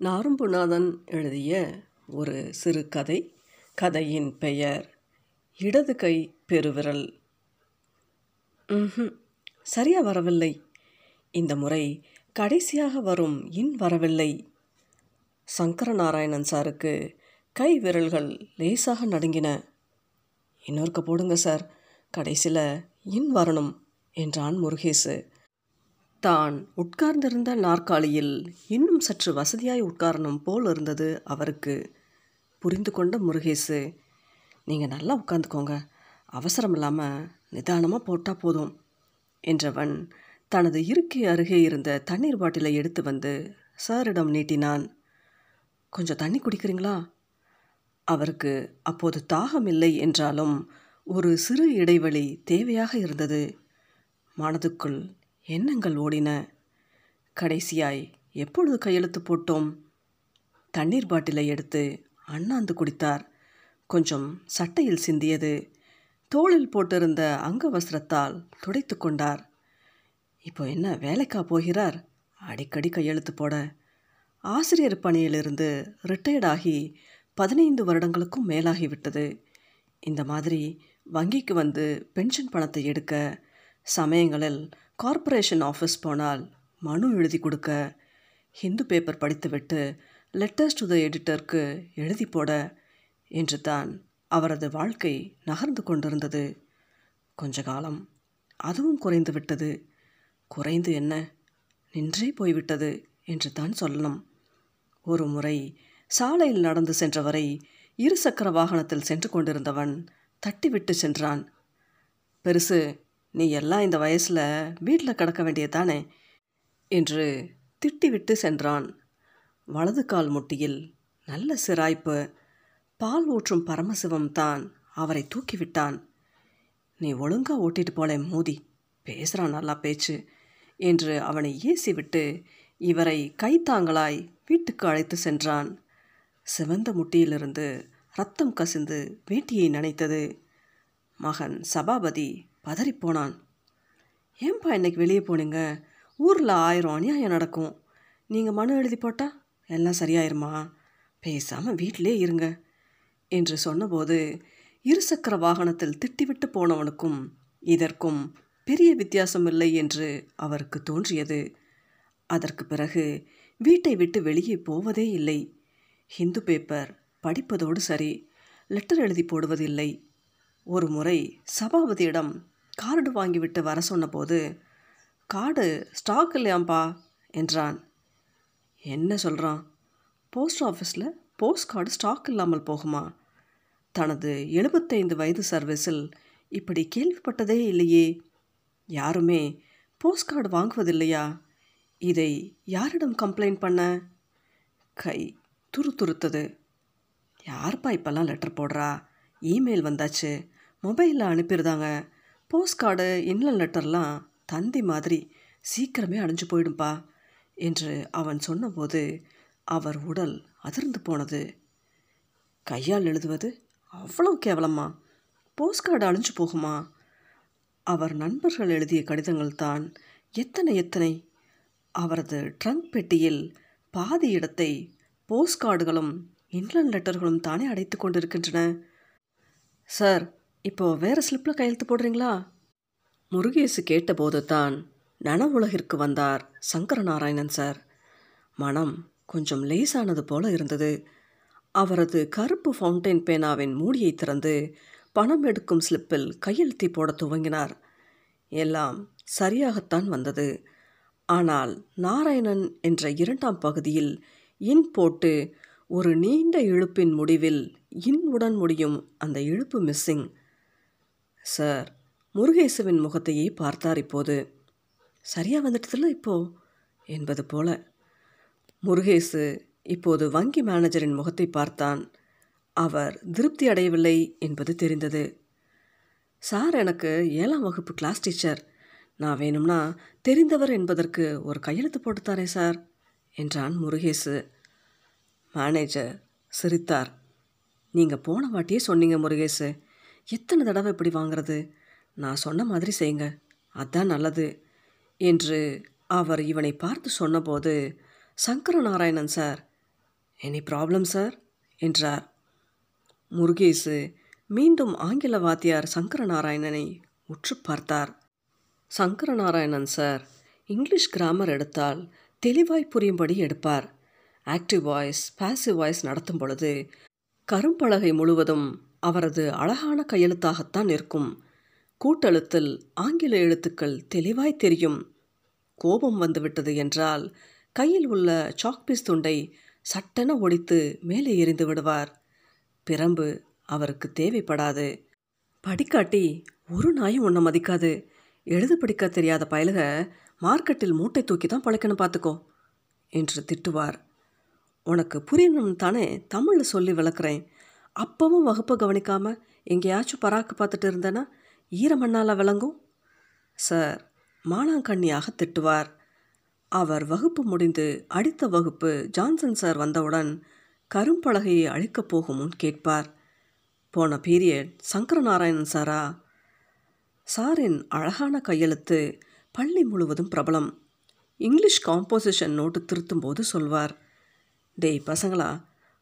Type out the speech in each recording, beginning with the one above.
நாரும்புநாதன் எழுதிய ஒரு சிறுகதை கதையின் பெயர் இடது கை பெருவிரல். ம்ஹும். சரியா வரவில்லை. இந்த முறை கடைசியாக வரும் இன் வரவில்லை. சங்கரநாராயணன் சாருக்கு கை விரல்கள் லேசாக நடுங்கின. இன்னொருக்க போடுங்க சார். கடைசியில் இன் வரணும் என்றான் முருகேசு. தான் உட்கார்ந்திருந்த நாற்காலியில் இன்னும் சற்று வசதியாய் உட்காரணும் போல் இருந்தது அவருக்கு. புரிந்து கொண்ட முருகேசு நீங்கள் நல்லா உட்காந்துக்கோங்க அவசரம் இல்லாமல் நிதானமாக போட்டால் போதும் என்றவன் தனது இருக்கை அருகே இருந்த தண்ணீர் பாட்டிலை எடுத்து வந்து சாரிடம் நீட்டினான். கொஞ்சம் தண்ணி குடிக்கிறீங்களா? அவருக்கு அப்போது தாகம் இல்லை என்றாலும் ஒரு சிறு இடைவெளி தேவையாக இருந்தது. மனதுக்குள் எண்ணங்கள் ஓடின. கடைசியாய் எப்பொழுது கையெழுத்து போட்டோம்? தண்ணீர் பாட்டிலை எடுத்து அண்ணாந்து குடித்தார். கொஞ்சம் சட்டையில் சிந்தியது. தோளில் போட்டிருந்த அங்கவஸ்திரத்தால் துடைத்து கொண்டார். இப்போ என்ன வேலைக்கா போகிறார்? அடிக்கடி கையெழுத்து போட. ஆசிரியர் பணியிலிருந்து ரிட்டையர்ட் ஆகி பதினைந்து வருடங்களுக்கும் மேலாகிவிட்டது. இந்த மாதிரி வங்கிக்கு வந்து பென்ஷன் பணத்தை எடுக்க சமயங்களில் கார்ப்பரேஷன் ஆஃபீஸ் போனால் மனு எழுதி கொடுக்க ஹிந்து பேப்பர் படித்துவிட்டு லெட்டர்ஸ் டு த எடிட்டருக்கு எழுதி போட என்று தான் அவரது வாழ்க்கை நகர்ந்து கொண்டிருந்தது. கொஞ்ச காலம் அதுவும் குறைந்து விட்டது. குறைந்து என்ன? நின்றே போய்விட்டது என்று தான் சொல்லணும். ஒரு முறை சாலையில் நடந்து சென்றவரை இருசக்கர வாகனத்தில் சென்று கொண்டிருந்தவன் தட்டிவிட்டு சென்றான். பெருசு நீ எல்லாம் இந்த வயசில் வீட்டில் கிடக்க வேண்டியதானே என்று திட்டிவிட்டு சென்றான். வலது கால் முட்டியில் நல்ல சிராய்ப்பு பால் ஊற்றும் பரமசிவம் தான் அவரை தூக்கிவிட்டான். நீ ஒழுங்கா ஓட்டிட்டு போல மோதி பேசுகிறான் நல்லா பேச்சு என்று அவனை ஏசிவிட்டு இவரை கைத்தாங்களாய் வீட்டுக்கு அழைத்து சென்றான். சிவந்த முட்டியிலிருந்து ரத்தம் கசிந்து வேட்டியை நனைத்தது. மகன் சபாபதி பதறிப்போனான் ஏன்பா இன்னைக்கு வெளியே போனீங்க? ஊரில் ஆயிரம் அநியாயம் நடக்கும். நீங்கள் மனு எழுதி போட்டால் எல்லாம் சரியாயிருமா? பேசாமல் வீட்டிலே இருங்க என்று சொன்னபோது இருசக்கர வாகனத்தில் திட்டிவிட்டு போனவனுக்கும் இதற்கும் பெரிய வித்தியாசம் இல்லை என்று அவருக்கு தோன்றியது. அதற்கு பிறகு வீட்டை விட்டு வெளியே போவதே இல்லை. ஹிந்து பேப்பர் படிப்பதோடு சரி லெட்டர் எழுதி போடுவதில்லை. ஒரு முறை சபாபதியிடம் கார்டு வாங்கிவிட்டு வர சொன்னபோது கார்டு ஸ்டாக் இல்லையாம்பா? என்றான். என்ன சொல்கிறான் போஸ்ட் ஆஃபீஸில் போஸ்ட் கார்டு ஸ்டாக் இல்லாமல் போகுமா? தனது எழுபத்தைந்து வயது சர்வீஸில் இப்படி கேள்விப்பட்டதே இல்லையே. யாருமே போஸ்ட் கார்டு வாங்குவதில்லையா? இதை யாரிடம் கம்ப்ளைண்ட் பண்ண? கை துரு துருத்தது யார்ப்பா இப்போல்லாம் லெட்டர் போடுறா? இமெயில் வந்தாச்சு. மொபைலில் அனுப்பிடுதாங்க போஸ்ட் கார்டு இன்லன் லெட்டர்லாம் தந்தி மாதிரி சீக்கிரமே அடைஞ்சு போயிடும்பா என்று அவன் சொன்னபோது அவர் உடல் அதிர்ந்து போனது. கையால் எழுதுவது அவ்வளோ கேவலமா போஸ்ட் கார்டு அழிஞ்சு போகுமா? அவர் நண்பர்கள் எழுதிய கடிதங்கள் தான் எத்தனை எத்தனை. அவரது ட்ரங்க் பெட்டியில் பாதி இடத்தை போஸ்ட் கார்டுகளும் இன்லன் லெட்டர்களும் தானே அடைத்து கொண்டிருக்கின்றன. சார் இப்போ வேறு ஸ்லிப்பில் கையெழுத்து போடுறீங்களா? முருகேசு கேட்டபோது தான் நன உலகிற்கு வந்தார் சங்கரநாராயணன் சார். மனம் கொஞ்சம் லேசானது போல இருந்தது. அவரது கருப்பு ஃபவுண்டைன் பேனாவின் மூடியை திறந்து பணம் எடுக்கும் ஸ்லிப்பில் கையெழுத்தி போட துவங்கினார். எல்லாம் சரியாகத்தான் வந்தது. ஆனால் நாராயணன் என்ற இரண்டாம் பகுதியில் இன் போட்டு ஒரு நீண்ட இழுப்பின் முடிவில் இன் உடன் முடியும் அந்த இழுப்பு மிஸ்ஸிங் சார் முருகேசுவின் முகத்தையே பார்த்தார் இப்போது. சரியாக வந்துட்டதில்ல இப்போ? என்பது போல. முருகேசு இப்போது வங்கி மேனேஜரின் முகத்தை பார்த்தான். அவர் திருப்தி அடையவில்லை என்பது தெரிந்தது. சார் எனக்கு ஏழாம் வகுப்பு கிளாஸ் டீச்சர். நான் வேணும்னா தெரிந்தவர் என்பதற்கு ஒரு கையெழுத்து போட்டுத்தாரே சார் என்றான் முருகேசு. மேனேஜர் சிரித்தார். நீங்கள் போன வாட்டியே சொன்னீங்க முருகேசு. எத்தனை தடவை இப்படி வாங்குறது? நான் சொன்ன மாதிரி செய்யுங்க. அதான் நல்லது. என்று அவர் இவனை பார்த்து சொன்னபோது Sankara Narayanan sir any problem sir என்றார். முருகேசு மீண்டும் ஆங்கில வாத்தியார் சங்கர நாராயணனை உற்று பார்த்தார். Sankara Narayanan sir English grammar எடுத்தால் தெளிவாய் புரியும்படி எடுப்பார். ஆக்டிவ் வாய்ஸ் பாசிவ் வாய்ஸ் நடத்தும் பொழுது கரும்பலகை முழுவதும் அவரது அழகான கையெழுத்தாகத்தான் இருக்கும் கூட்டெழுத்தில் ஆங்கில எழுத்துக்கள் தெளிவாய் தெரியும். கோபம் வந்துவிட்டது என்றால் கையில் உள்ள சாக்பீஸ் துண்டை சட்டென ஒடித்து மேலே எறிந்து விடுவார். பிரம்பு அவருக்கு தேவைப்படாது. படிக்காட்டி ஒரு நாயும் ஒன்றை மதிக்காது. எழுத படிக்க தெரியாத பயலுக மார்க்கெட்டில் மூட்டை தூக்கி தான் பழைக்கணும் பார்த்துக்கோ என்று திட்டுவார். உனக்கு புரியணும் தானே தமிழில் சொல்லி விளக்குறேன். அப்பவும் வகுப்பை கவனிக்காமல் எங்கேயாச்சும் பராக்கு பார்த்துட்டு இருந்தேன்னா ஈரமண்ணால் விளங்கும். சார் மானாங்கண்ணியாக திட்டுவார். அவர் வகுப்பு முடிந்து அடுத்த வகுப்பு ஜான்சன் சார் வந்தவுடன் கரும்பலகையை அழிக்கப் போகும் முன் கேட்பார். போன பீரியட் சங்கரநாராயணன் சாரா. சாரின் அழகான கையெழுத்து பள்ளி முழுவதும் பிரபலம். இங்கிலீஷ் காம்போசிஷன் நோட்டு திருத்தும்போது சொல்வார். டேய் பசங்களா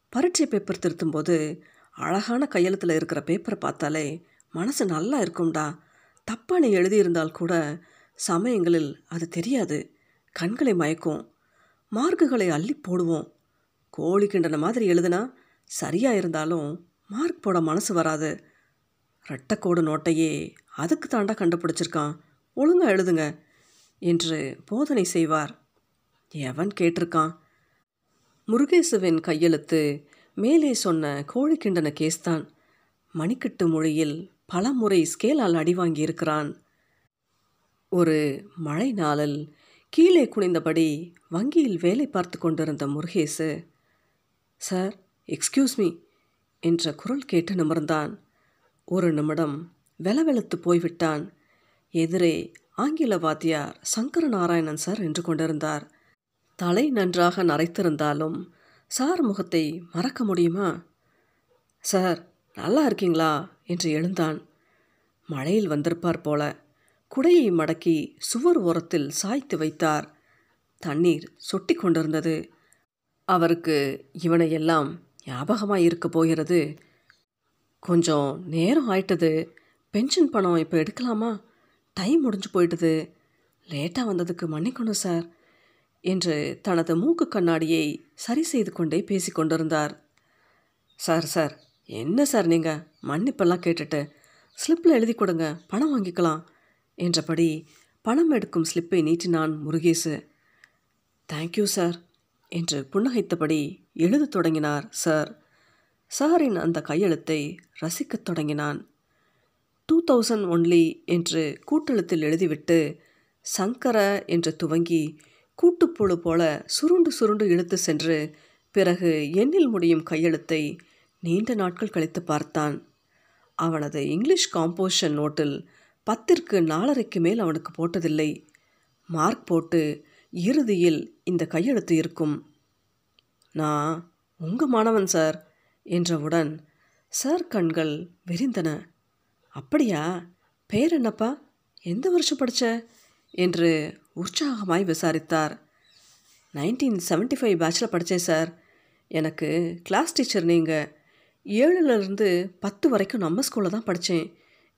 பரீட்சை பேப்பர் திருத்தும்போது அழகான கையெழுத்தில் இருக்கிற பேப்பரை பார்த்தாலே மனசு நல்லா இருக்கும்டா. தப்பாக நீ எழுதியிருந்தால் கூட சமயங்களில் அது தெரியாது. கண்களை மயக்கும். மார்க்குகளை அள்ளி போடுவோம். கோழி கிண்டன மாதிரி எழுதுனா சரியாக இருந்தாலும் மார்க் போட மனசு வராது. ரெட்டக்கோடு நோட்டையே அதுக்கு தாண்டா கண்டுபிடிச்சிருக்கான். ஒழுங்காக எழுதுங்க என்று போதனை செய்வார். எவன் கேட்டிருக்கான்? முருகேசுவின் கையெழுத்து மேலே சொன்ன கோழிக்கிண்டன கேஸ் தான் மணிக்கட்டு மொழியில் பல முறை ஸ்கேலால் அடிவாங்கியிருக்கிறான். ஒரு மழை நாளில் கீழே குனிந்தபடி வங்கியில் வேலை பார்த்து கொண்டிருந்த முருகேசு சார் எக்ஸ்கியூஸ் மீ என்ற குரல் கேட்டு நிமிர்ந்தான். ஒரு நிமிடம் வெலவெலுத்து போய்விட்டான். எதிரே ஆங்கில வாத்தியார் சங்கர நாராயணன் சார் என்று கொண்டிருந்தார். தலை நன்றாக நரைத்திருந்தாலும் சார் முகத்தை மறக்க முடியுமா? சார் நல்லா இருக்கீங்களா? என்று எழுந்தான். மழையில் வந்திருப்பார் போல. குடையை மடக்கி சுவர் ஓரத்தில் சாய்த்து வைத்தார். தண்ணீர் சொட்டி கொண்டிருந்தது. அவருக்கு இவனை எல்லாம் ஞாபகமாக இருக்க போகிறது. கொஞ்சம் நேரம் ஆயிட்டது. பென்ஷன் பணம் இப்போ எடுக்கலாமா? டைம் முடிஞ்சு போயிட்டது. லேட்டாக வந்ததுக்கு மன்னிக்கணும் சார். என்று தனது மூக்கு கண்ணாடியை சரி செய்து கொண்டே பேசி கொண்டிருந்தார். சார் சார் என்ன சார் நீங்கள் மன்னிப்பெல்லாம் கேட்டுட்டு. ஸ்லிப்பில் எழுதி கொடுங்க பணம் வாங்கிக்கலாம் என்றபடி பணம் எடுக்கும் ஸ்லிப்பை நீட்டினான் முருகேசு. தேங்க்யூ சார் என்று புன்னகைத்தபடி எழுதத் தொடங்கினார் சார். சாரின் அந்த கையெழுத்தை ரசிக்கத் தொடங்கினான். டூ தௌசண்ட் ஒன்லி என்று கூட்டெழுத்தில் எழுதிவிட்டு சங்கர என்று துவங்கி கூட்டுப்புழு போல சுருண்டு சுருண்டு இழுத்து சென்று பிறகு எண்ணில் முடியும் கையெழுத்தை நீண்ட நாட்கள் கழித்து பார்த்தான். அவனது இங்கிலீஷ் காம்போசிஷன் நோட்டில் பத்திற்கு நாலரைக்கு மேல் அவனுக்கு போட்டதில்லை. மார்க் போட்டு இறுதியில் இந்த கையெழுத்து இருக்கும். நான் உங்கள் மாணவன் சார் என்றவுடன் சார் கண்கள் விரிந்தன. அப்படியா? பேர் என்னப்பா? எந்த வருஷம் படித்த என்று உற்சாகமாய் விசாரித்தார். நைன்டீன் செவன்ட்டி ஃபைவ் பேட்சில் படித்தேன் சார் எனக்கு கிளாஸ் டீச்சர் நீங்கள் ஏழுலேருந்து பத்து வரைக்கும் நம்ம ஸ்கூலில் தான் படித்தேன்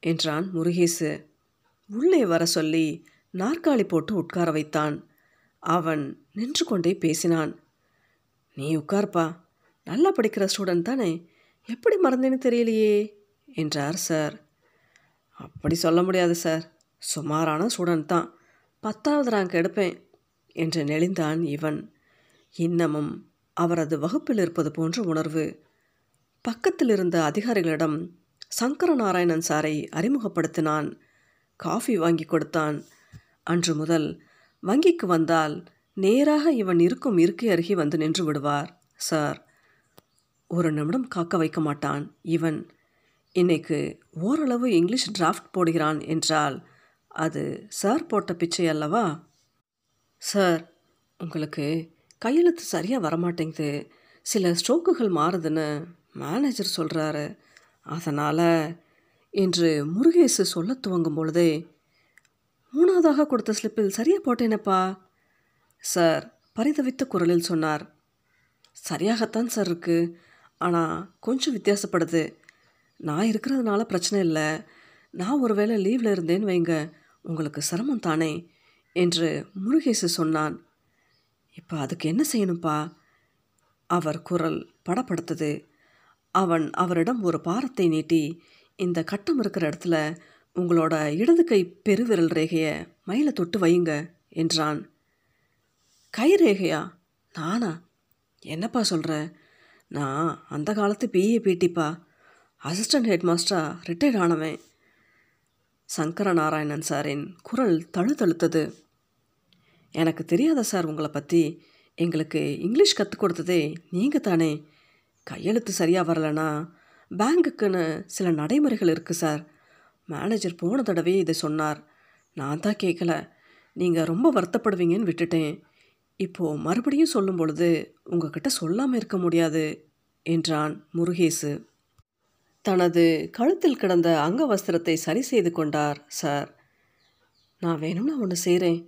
என்றான் முருகேசு. உள்ளே வர சொல்லி நாற்காலி போட்டு உட்கார வைத்தான். அவன் நின்று கொண்டே பேசினான். நீ உட்கார்ப்பா. நல்லா படிக்கிற ஸ்டூடெண்ட் தானே. எப்படி மறந்தேன்னு தெரியலையே என்றார் சார் அப்படி சொல்ல முடியாது சார் சுமாரான ஸ்டூடெண்ட் தான். பத்தாவது ரேங்க் எடுப்பேன் என்று நெளிந்தான் இவன். இன்னமும் அவரது வகுப்பில் இருப்பது போன்ற உணர்வு. பக்கத்தில் இருந்த அதிகாரிகளிடம் சங்கரநாராயணன் சாரை அறிமுகப்படுத்தினான். காஃபி வாங்கி கொடுத்தான். அன்று முதல் வங்கிக்கு வந்தால் நேராக இவன் இருக்கும் இருக்கை அருகே வந்து நின்று விடுவார் சார். ஒரு நிமிடம் காக்க வைக்க மாட்டான் இவன். இன்னைக்கு ஓரளவு இங்கிலீஷ் டிராஃப்ட் போடுகிறான் என்றால் அது சார் போட்ட பிச்சை அல்லவா? சார் உங்களுக்கு கையெழுத்து சரியாக வரமாட்டேங்குது. சில ஸ்ட்ரோக்குகள் மாறுதுன்னு மேனேஜர் சொல்கிறாரு அதனால் என்று முருகேசு சொல்ல துவங்கும் பொழுதே மூணாவதாக கொடுத்த ஸ்லிப்பில் சரியாக போட்டேனப்பா. சார் பரிதவித்த குரலில் சொன்னார். சரியாகத்தான் சார் இருக்குது ஆனால் கொஞ்சம் வித்தியாசப்படுது. நான் இருக்கிறதுனால பிரச்சனை இல்லை. நான் ஒரு வேளை லீவில் இருந்தேன்னு வைங்க. உங்களுக்கு சிரமம் தானே? என்று முருகேசு சொன்னான். இப்போ அதுக்கு என்ன செய்யணும்ப்பா? அவர் குரல் படப்படுத்தது அவன் அவரிடம் ஒரு பாரத்தை நீட்டி இந்த கட்டம் இருக்கிற இடத்துல உங்களோட இடது கை பெருவிரல் ரேகையை மயில தொட்டு வையுங்க என்றான். கை ரேகையா? நானா? என்னப்பா சொல்கிற நான் அந்த காலத்து பிஏ பிடிப்பா அசிஸ்டன்ட் ஹெட் ரிட்டையர் ரிட்டையர்ட் ஆனவன். சங்கர நாராயணன் சாரின் குரல் தழுதழுத்தது. எனக்கு தெரியாத சார் உங்களை பற்றி எங்களுக்கு இங்கிலீஷ் கற்றுக் கொடுத்ததே நீங்கள் தானே. கையெழுத்து சரியாக வரலனா? பேங்குக்குன்னு சில நடைமுறைகள் இருக்குது சார். மேனேஜர் போன தடவையே இதை சொன்னார். நான் தான் கேட்கல நீங்கள் ரொம்ப வருத்தப்படுவீங்கன்னு விட்டுட்டேன். இப்போது மறுபடியும் சொல்லும் பொழுது உங்ககிட்ட சொல்லாமல் இருக்க முடியாது என்றான் முருகேசு. தனது கழுத்தில் கிடந்த அங்கவஸ்திரத்தை சரி செய்து கொண்டார் சார். நான் வேணும்னா ஒன்று செய்கிறேன்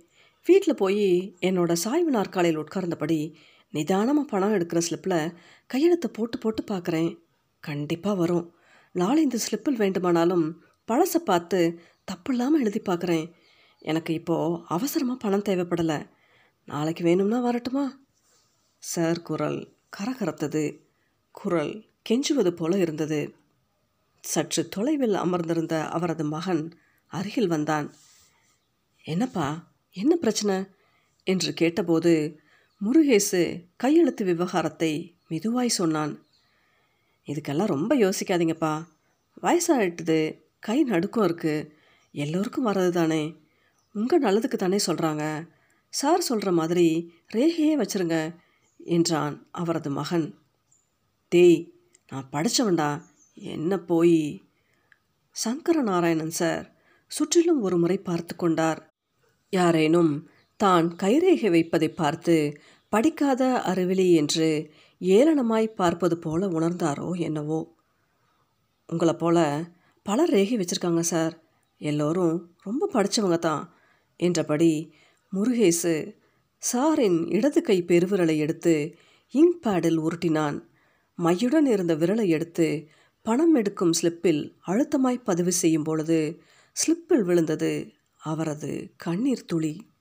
வீட்டில் போய் என்னோட சாய்வு நாற்காலியில் உட்கார்ந்தபடி நிதானமாக பணம் எடுக்கிற ஸ்லிப்பில் கையெழுத்தை போட்டு போட்டு பார்க்குறேன். கண்டிப்பாக வரும். நாளை இந்த ஸ்லிப்பில் வேண்டுமானாலும் பழசை பார்த்து தப்பு இல்லாமல் எழுதி பார்க்குறேன். எனக்கு இப்போது அவசரமாக பணம் தேவைப்படலை. நாளைக்கு வேணும்னா வரட்டுமா? சார் குரல் கரகரத்தது. குரல் கெஞ்சுவது போல இருந்தது. சற்று தொலைவில் அமர்ந்திருந்த அவரது மகன் அருகில் வந்தான். என்னப்பா என்ன பிரச்சனை? என்று கேட்டபோது முருகேசு கையெழுத்து விவகாரத்தை மெதுவாய் சொன்னான். இதுக்கெல்லாம் ரொம்ப யோசிக்காதீங்கப்பா. வயசாகிட்டுது கை நடுக்கம் இருக்குது எல்லோருக்கும் வர்றது தானே. உங்கள் நல்லதுக்கு தானே சொல்கிறாங்க சார் சொல்கிற மாதிரி ரேகையே வச்சிருங்க என்றான் அவரது மகன். டேய் நான் படித்தவன்டா என்ன போய்? சங்கர நாராயணன் சார் சுற்றிலும் ஒரு முறை பார்த்து கொண்டார். யாரேனும் தான் கைரேகை வைப்பதை பார்த்து படிக்காத அறிவிலி என்று ஏளனமாய் பார்ப்பது போல உணர்ந்தாரோ என்னவோ? உங்களை போல பலர் ரேகை வச்சுருக்காங்க சார். எல்லோரும் ரொம்ப படித்தவங்க தான். என்றபடி முருகேசு சாரின் இடது கை பெருவிரலை எடுத்து இங்க் பேடில் உருட்டினான். மையுடன் இருந்த விரலை எடுத்து பணம் எடுக்கும் ஸ்லிப்பில் அழுத்தமாய் பதிவு செய்யும் பொழுது ஸ்லிப்பில் விழுந்தது அவரது கண்ணீர் துளி.